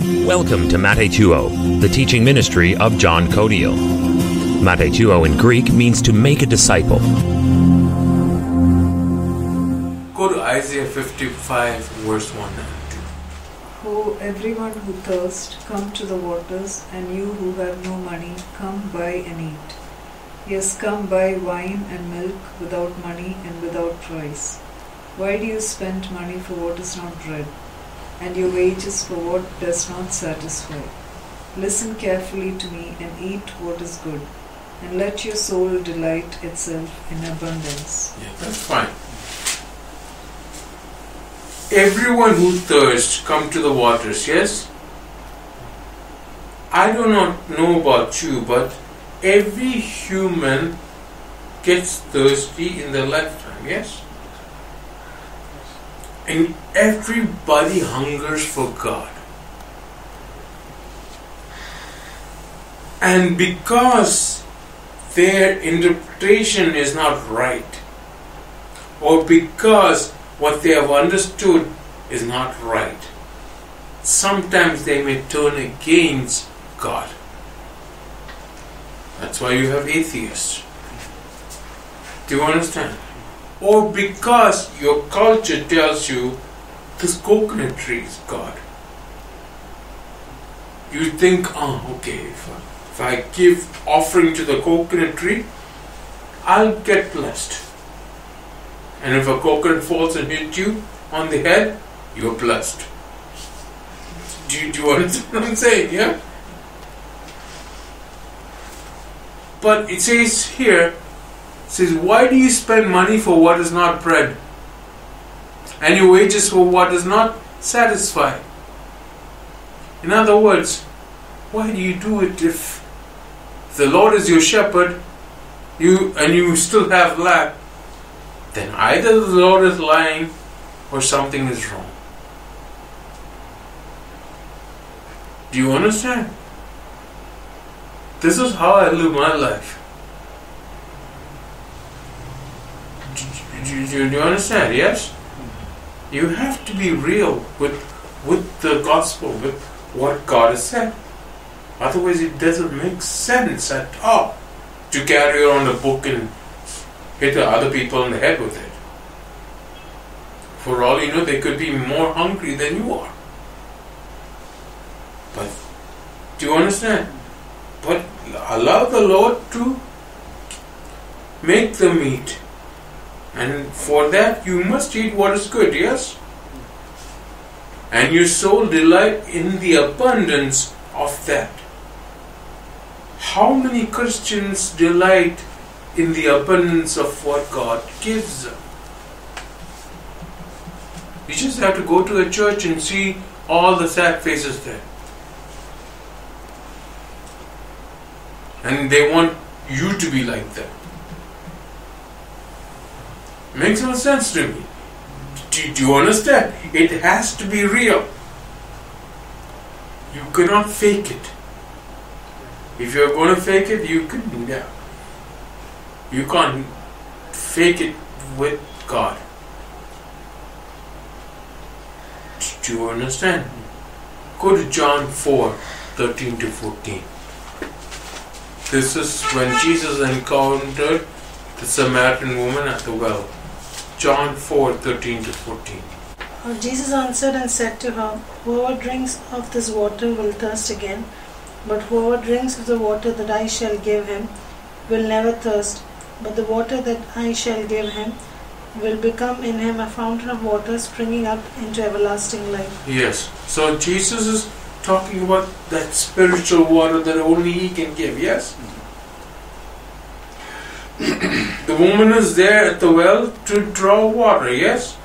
Welcome to Matheteuo, the teaching ministry of John Kodiyil. Matheteuo in Greek means to make a disciple. Go to Isaiah 55, verse 1 and 2. O everyone who thirsts, come to the waters, and you who have no money, come buy and eat. Yes, come buy wine and milk without money and without price. Why do you spend money for what is not bread, and your wages for what does not satisfy? Listen carefully to me and eat what is good, and let your soul delight itself in abundance. Yeah, that's fine. Everyone who thirsts, come to the waters, yes? I do not know about you, but every human gets thirsty in their lifetime, yes? And everybody hungers for God. And because their interpretation is not right, or because what they have understood is not right, sometimes they may turn against God. That's why you have atheists. Do you understand? Or because your culture tells you this coconut tree is God. You think, oh, okay, if I, if I give offering to the coconut tree, I'll get blessed. And if a coconut falls and hits you on the head, you're blessed. Do you, do you understand what I'm saying? Yeah? But it says here, says, Why do you spend money for what is not bread? And your wages for what does not satisfy? In other words, why do you do it if the Lord is your shepherd, you and you still have lack? Then either the Lord is lying or something is wrong. Do you understand? This is how I live my life. Do, do, do, you understand? Yes? You have to be real with with the gospel, with what God has said. Otherwise, it doesn't make sense at all to carry around a book and hit the other people in the head with it. For all you know, they could be more hungry than you are. But do you understand? But allow the Lord to make the meat. And for that you must eat what is good, yes? And your soul delight in the abundance of that. How many Christians delight in the abundance of what God gives them? You just have to go to a church and see all the sad faces there. and they want you to be like them. Makes no sense to me. Do, do, you understand? It has to be real. You cannot fake it. If you're going to fake it, you can. Yeah. You can't fake it with God. Do you understand? Go to John 4 13 to 14. This is when Jesus encountered the Samaritan woman at the well. John 4 13 to 14. Jesus answered and said to her, Whoever drinks of this water will thirst again, but whoever drinks of the water that I shall give him will never thirst, but the water that I shall give him will become in him a fountain of water springing up into everlasting life. Yes. So Jesus is talking about that spiritual water that only He can give, yes? Mm-hmm. the woman is there at the well to draw water, yes?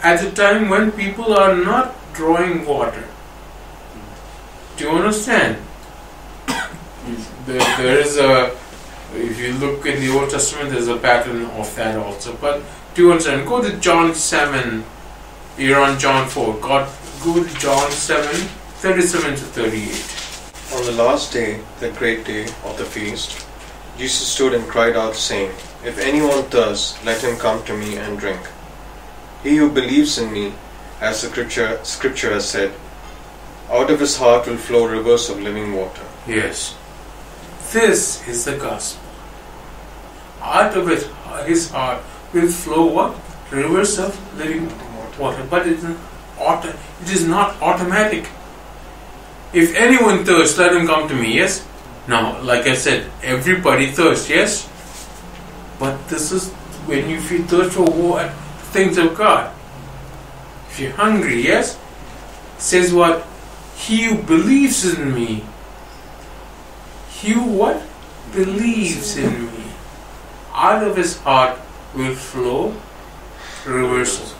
At a time when people are not drawing water. Do you understand? there, there is a, if you look in the Old Testament, there's a pattern of that also. But do you understand? Go to John 7, you're on John 4. God, go to John 7, 37 to 38. On the last day, the great day of the feast, Jesus stood and cried out, saying, If anyone thirsts, let him come to me and drink. He who believes in me, as the scripture, scripture has said, Out of his heart will flow rivers of living water. Yes. This is the gospel. Out of his, his heart will flow what? Rivers of living water. But it is, auto, it is not automatic. If anyone thirsts, let him come to me, yes? Now, like I said, everybody thirsts, yes? But this is when you feel thirst for what? Things of God. If you're hungry, yes? says what? He who believes in me. He who what? Believes in me. Out of his heart will flow rivers.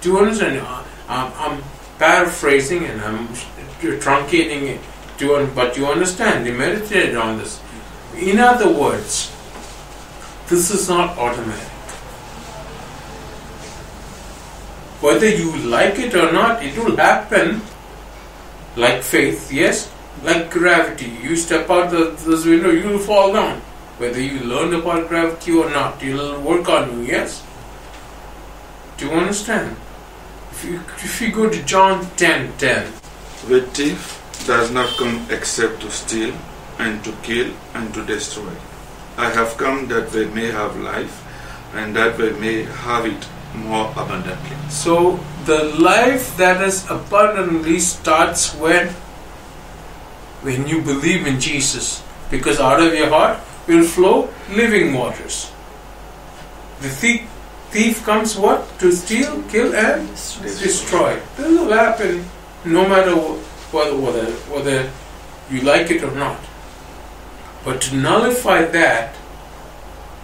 Do you understand? I'm, I'm paraphrasing and I'm truncating it. You, but you understand? They meditated on this. In other words, this is not automatic. Whether you like it or not, it will happen like faith, yes? Like gravity. You step out the, this window, you will fall down. Whether you learn about gravity or not, it will work on you, yes? Do you understand? If you, if you go to John 10 10, The thief does not come except to steal and to kill and to destroy. I have come that they may have life and that they may have it more abundantly. So the life that is abundantly starts when when you believe in Jesus because out of your heart will flow living waters. The thief, thief comes what? To steal, kill and destroy. This will happen no matter wh- whether, whether whether you like it or not. But to nullify that,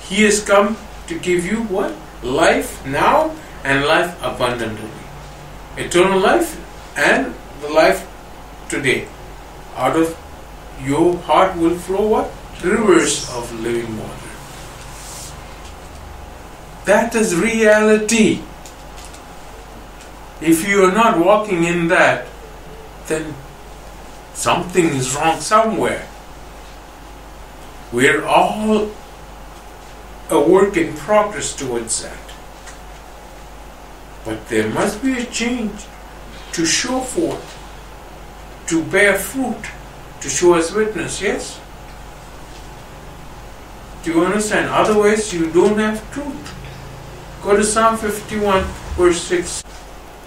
he has come to give you what? Life now and life abundantly. Eternal life and the life today. Out of your heart will flow what? Rivers of living water. That is reality. If you are not walking in that, then something is wrong somewhere. We're all a work in progress towards that. But there must be a change to show forth, to bear fruit, to show as witness, yes? Do you understand? Otherwise, you don't have truth. Go to Psalm 51, verse 6.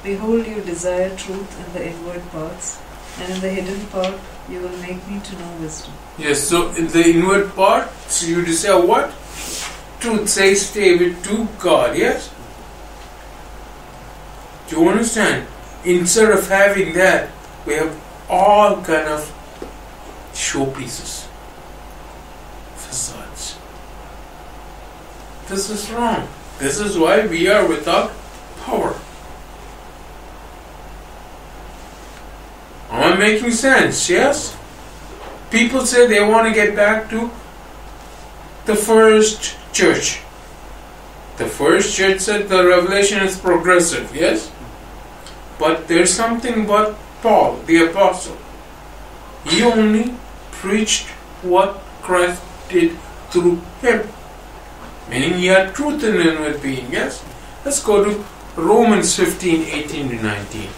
Behold, you desire truth in the inward parts, and in the hidden part you will make me to know wisdom. Yes, so in the inward part, you desire what? Truth says David to God, yes? Do you understand? Instead of having that, we have all kind of showpieces, facades. This is wrong. This is why we are without power. Am I making sense? Yes? People say they want to get back to the first church. The first church said the revelation is progressive, yes? But there's something about Paul, the apostle. He only preached what Christ did through him. Meaning he had truth in him with being, yes? Let's go to Romans 15, 18 to 19.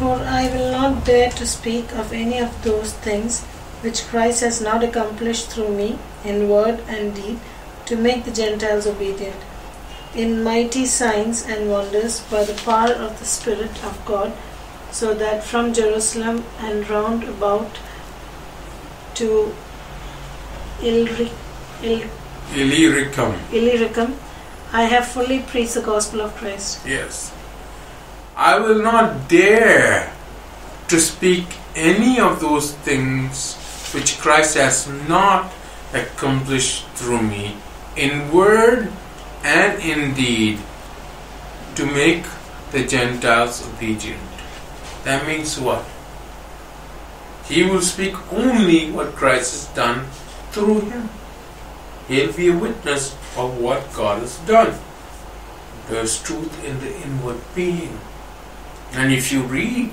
For I will not dare to speak of any of those things which Christ has not accomplished through me in word and deed to make the Gentiles obedient, in mighty signs and wonders by the power of the Spirit of God, so that from Jerusalem and round about to Illyricum. Illyricum, I have fully preached the gospel of Christ. Yes. I will not dare to speak any of those things which Christ has not accomplished through me in word and in deed to make the Gentiles obedient. That means what? He will speak only what Christ has done through him. He'll be a witness of what God has done. There's truth in the inward being. And if you read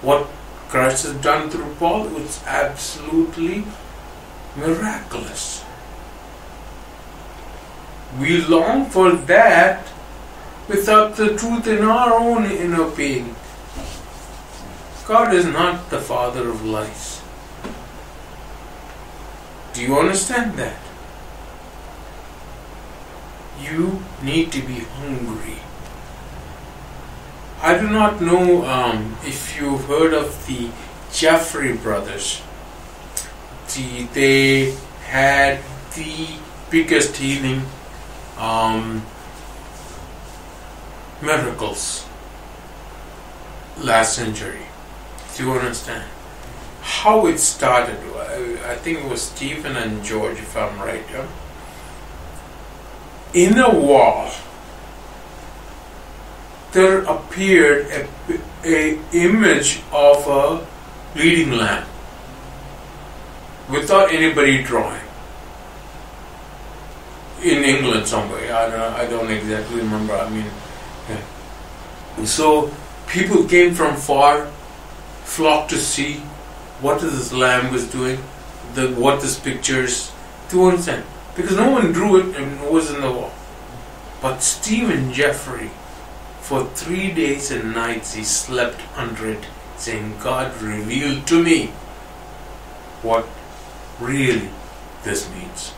what Christ has done through Paul, it's absolutely miraculous. We long for that without the truth in our own inner being. God is not the father of lies. Do you understand that? You need to be hungry. I do not know um, if you've heard of the Jeffrey brothers. The, they had the biggest healing um, miracles last century. Do you understand? How it started, I, I think it was Stephen and George, if I'm right. In a wall, there appeared a, a image of a bleeding lamb without anybody drawing in England somewhere. I don't, I don't exactly remember. I mean, yeah. so people came from far, flocked to see what this lamb was doing, the what this pictures to understand because no one drew it and it was in the wall. But Stephen Jeffrey, for three days and nights, he slept under it, saying, God revealed to me what really this means.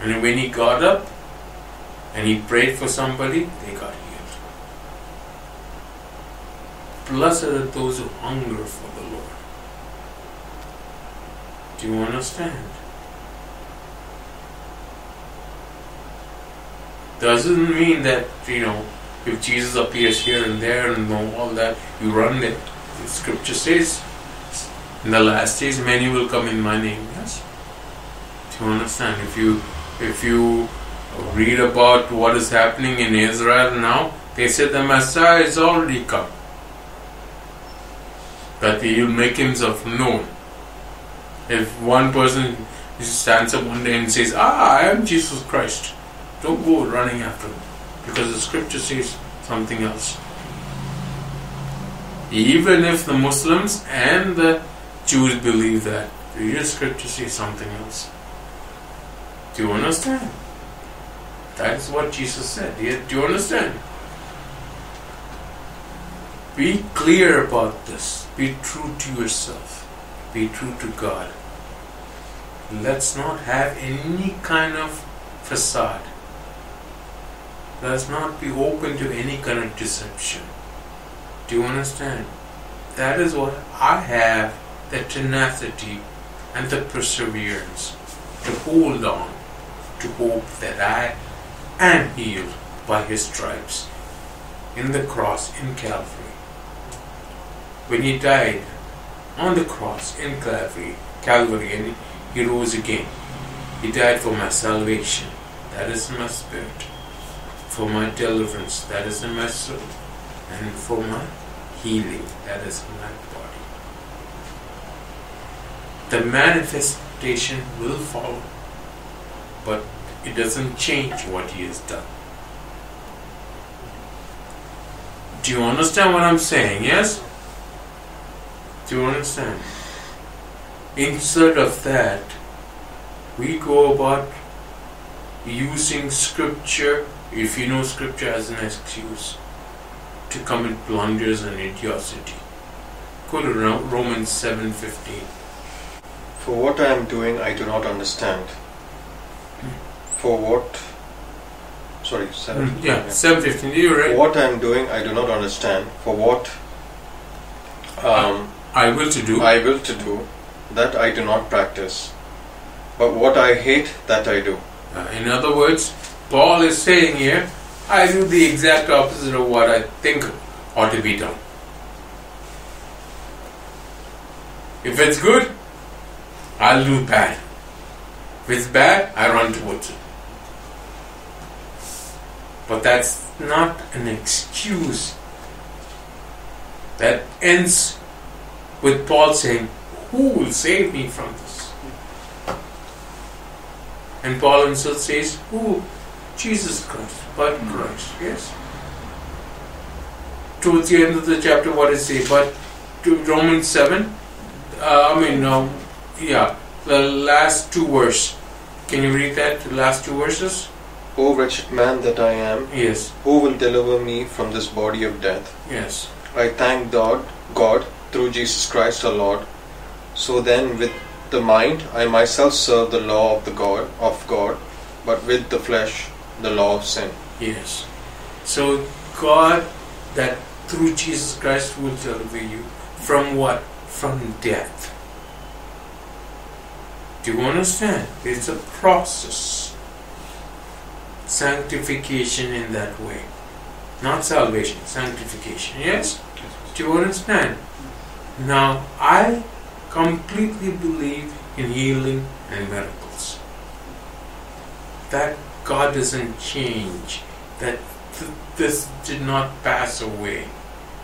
And when he got up and he prayed for somebody, they got healed. Blessed are those who hunger for the Lord. Do you understand? Doesn't mean that, you know, if Jesus appears here and there and all that, you run it. The scripture says, in the last days, many will come in my name. Yes? Do you understand? If you if you read about what is happening in Israel now, they said the Messiah is already come. That he will make himself known. If one person stands up one day and says, Ah, I am Jesus Christ, don't go running after him. Because the scripture says something else. Even if the Muslims and the Jews believe that, the scripture says something else. Do you understand? That is what Jesus said. Do you understand? Be clear about this. Be true to yourself. Be true to God. Let's not have any kind of facade. Let's not be open to any kind of deception. Do you understand? That is what I have the tenacity and the perseverance to hold on to hope that I am healed by His stripes in the cross in Calvary. When He died on the cross in Calvary, Calvary, and He rose again, He died for my salvation. That is my spirit. For my deliverance. That is in my soul. And for my healing. That is in my body. The manifestation will follow but it doesn't change what he has done. Do you understand what I'm saying? Yes? Do you understand? Instead of that, we go about using scripture, if you know scripture as an excuse, to commit blunders and idiocy. Go to Romans 7:15. For what I am doing I do not understand. For what? Sorry seven mm, yeah seven fifteen. You're right. For what I'm doing I do not understand. For what um, I will to do. I will to do that I do not practice. But what I hate that I do. Uh, in other words Paul is saying here I do the exact opposite of what I think ought to be done if it's good I'll do bad if it's bad I run towards it but that's not an excuse. That ends with Paul saying, Who will save me from this? And Paul himself says, Who? Jesus Christ, but Christ, yes? Towards the end of the chapter, what does it say? But to Romans 7, uh, I mean, uh, yeah, the last two verses. Can you read that, the last two verses? O wretched man that I am, Yes. who will deliver me from this body of death? Yes. I thank God, God through Jesus Christ our Lord. So then with the mind I myself serve the law of the God of God, but with the flesh the law of sin. Yes. So God that through Jesus Christ will deliver you from what? From death. Do you understand? It's a process. Sanctification in that way. Not salvation, sanctification. Yes? Do you understand? Now, I completely believe in healing and miracles. That God doesn't change. That th- this did not pass away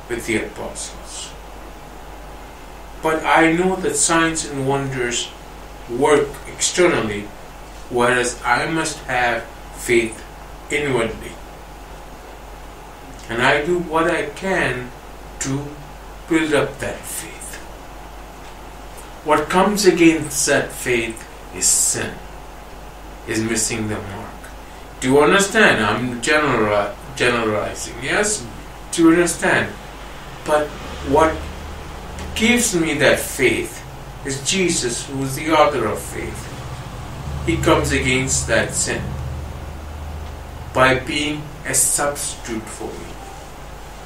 with the apostles. But I know that signs and wonders work externally, whereas I must have faith inwardly. And I do what I can to build up that faith. What comes against that faith is sin, is missing the mark. Do you understand? I'm general, generalizing, yes? Do you understand? But what gives me that faith is Jesus, who is the author of faith. He comes against that sin by being a substitute for me.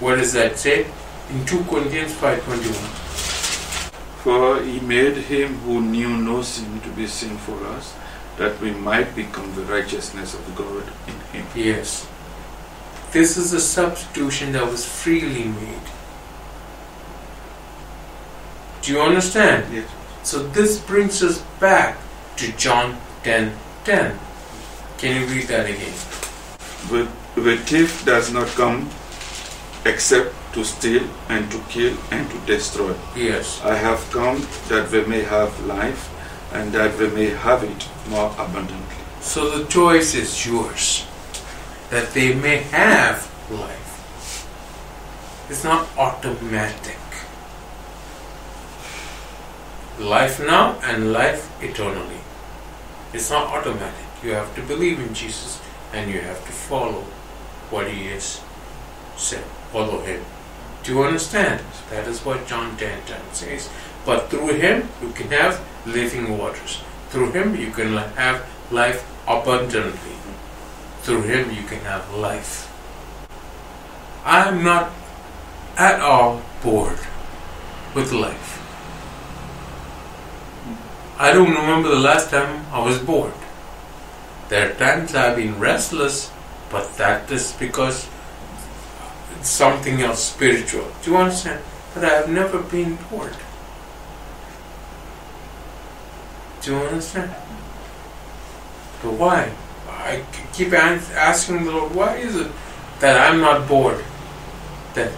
What does that say? In 2 Corinthians 5.21. For he made him who knew no sin to be sin for us, that we might become the righteousness of God in him. Yes. This is a substitution that was freely made. Do you understand? Yes. So this brings us back to John 10 10. Can you read that again? The, the thief does not come except to steal and to kill and to destroy. Yes. I have come that they may have life and that they may have it more abundantly. So the choice is yours. That they may have life. It's not automatic. Life now and life eternally. It's not automatic. You have to believe in Jesus and you have to follow what he has said. Follow him. Do you understand? That is what John 10 10 says. But through him you can have living waters. Through him you can have life abundantly. Through him you can have life. I am not at all bored with life. I don't remember the last time I was bored. There are times I've been restless, but that is because it's something else spiritual. Do you understand? But I have never been bored. Do you understand? But why? I keep asking the Lord, why is it that I'm not bored? That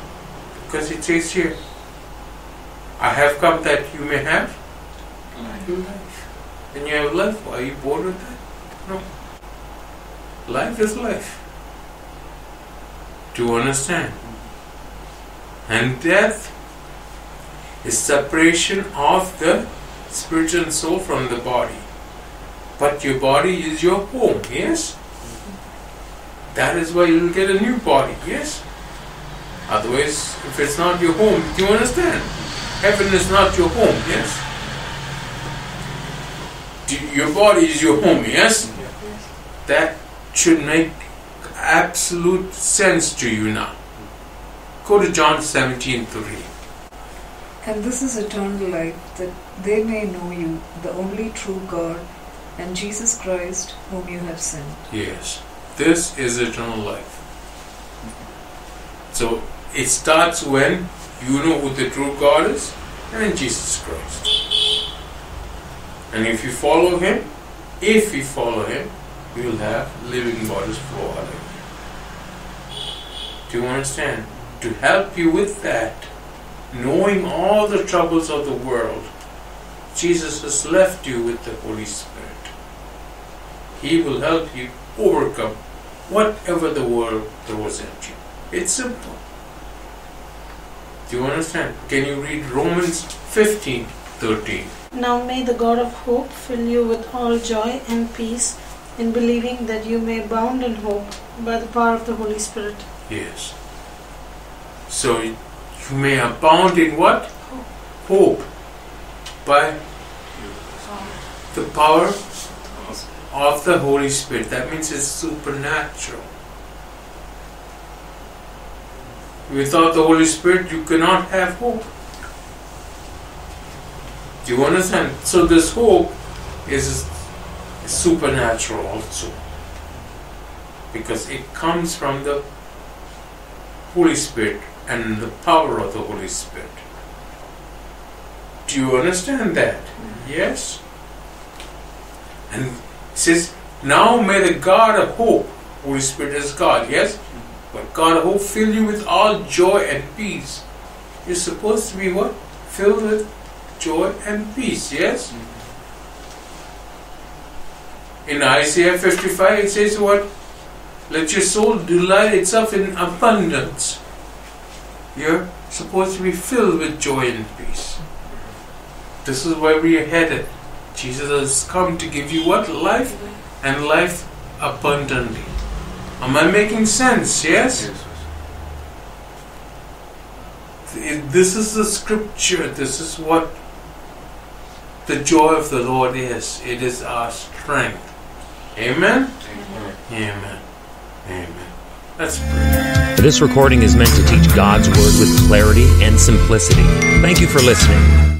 because it says here, I have come that you may have life. And you have life. Are you bored with that? No. Life is life. Do you understand? And death is separation of the spirit and soul from the body. But your body is your home, yes? That is why you'll get a new body, yes? Otherwise, if it's not your home, do you understand? Heaven is not your home, yes? Your body is your home, yes? That should make absolute sense to you now. Go to John 17 3. And this is eternal life, that they may know you, the only true God, and Jesus Christ, whom you have sent. Yes, this is eternal life. So it starts when you know who the true God is and Jesus Christ. And if you follow Him, if you follow Him, you will have living bodies for out of you. Do you understand? To help you with that, knowing all the troubles of the world, Jesus has left you with the Holy Spirit. He will help you overcome whatever the world throws at you. It's simple. Do you understand? Can you read Romans 15 13? Now may the God of hope fill you with all joy and peace in believing that you may abound in hope by the power of the Holy Spirit. Yes. So may abound in what? Hope. By the power of the Holy Spirit. That means it's supernatural. Without the Holy Spirit, you cannot have hope. Do you understand? So, this hope is supernatural also. Because it comes from the Holy Spirit and the power of the Holy Spirit. Do you understand that? Mm-hmm. Yes? And it says, Now may the God of hope, Holy Spirit is God, yes? Mm-hmm. But God of hope fill you with all joy and peace. You're supposed to be what? Filled with joy and peace, yes? Mm-hmm. In Isaiah 55 it says what? Let your soul delight itself in abundance. You're supposed to be filled with joy and peace. This is where we are headed. Jesus has come to give you what? Life and life abundantly. Am I making sense? Yes? yes? This is the scripture. This is what the joy of the Lord is. It is our strength. Amen? Amen. Amen. Let's. This recording is meant to teach God's Word with clarity and simplicity. Thank you for listening.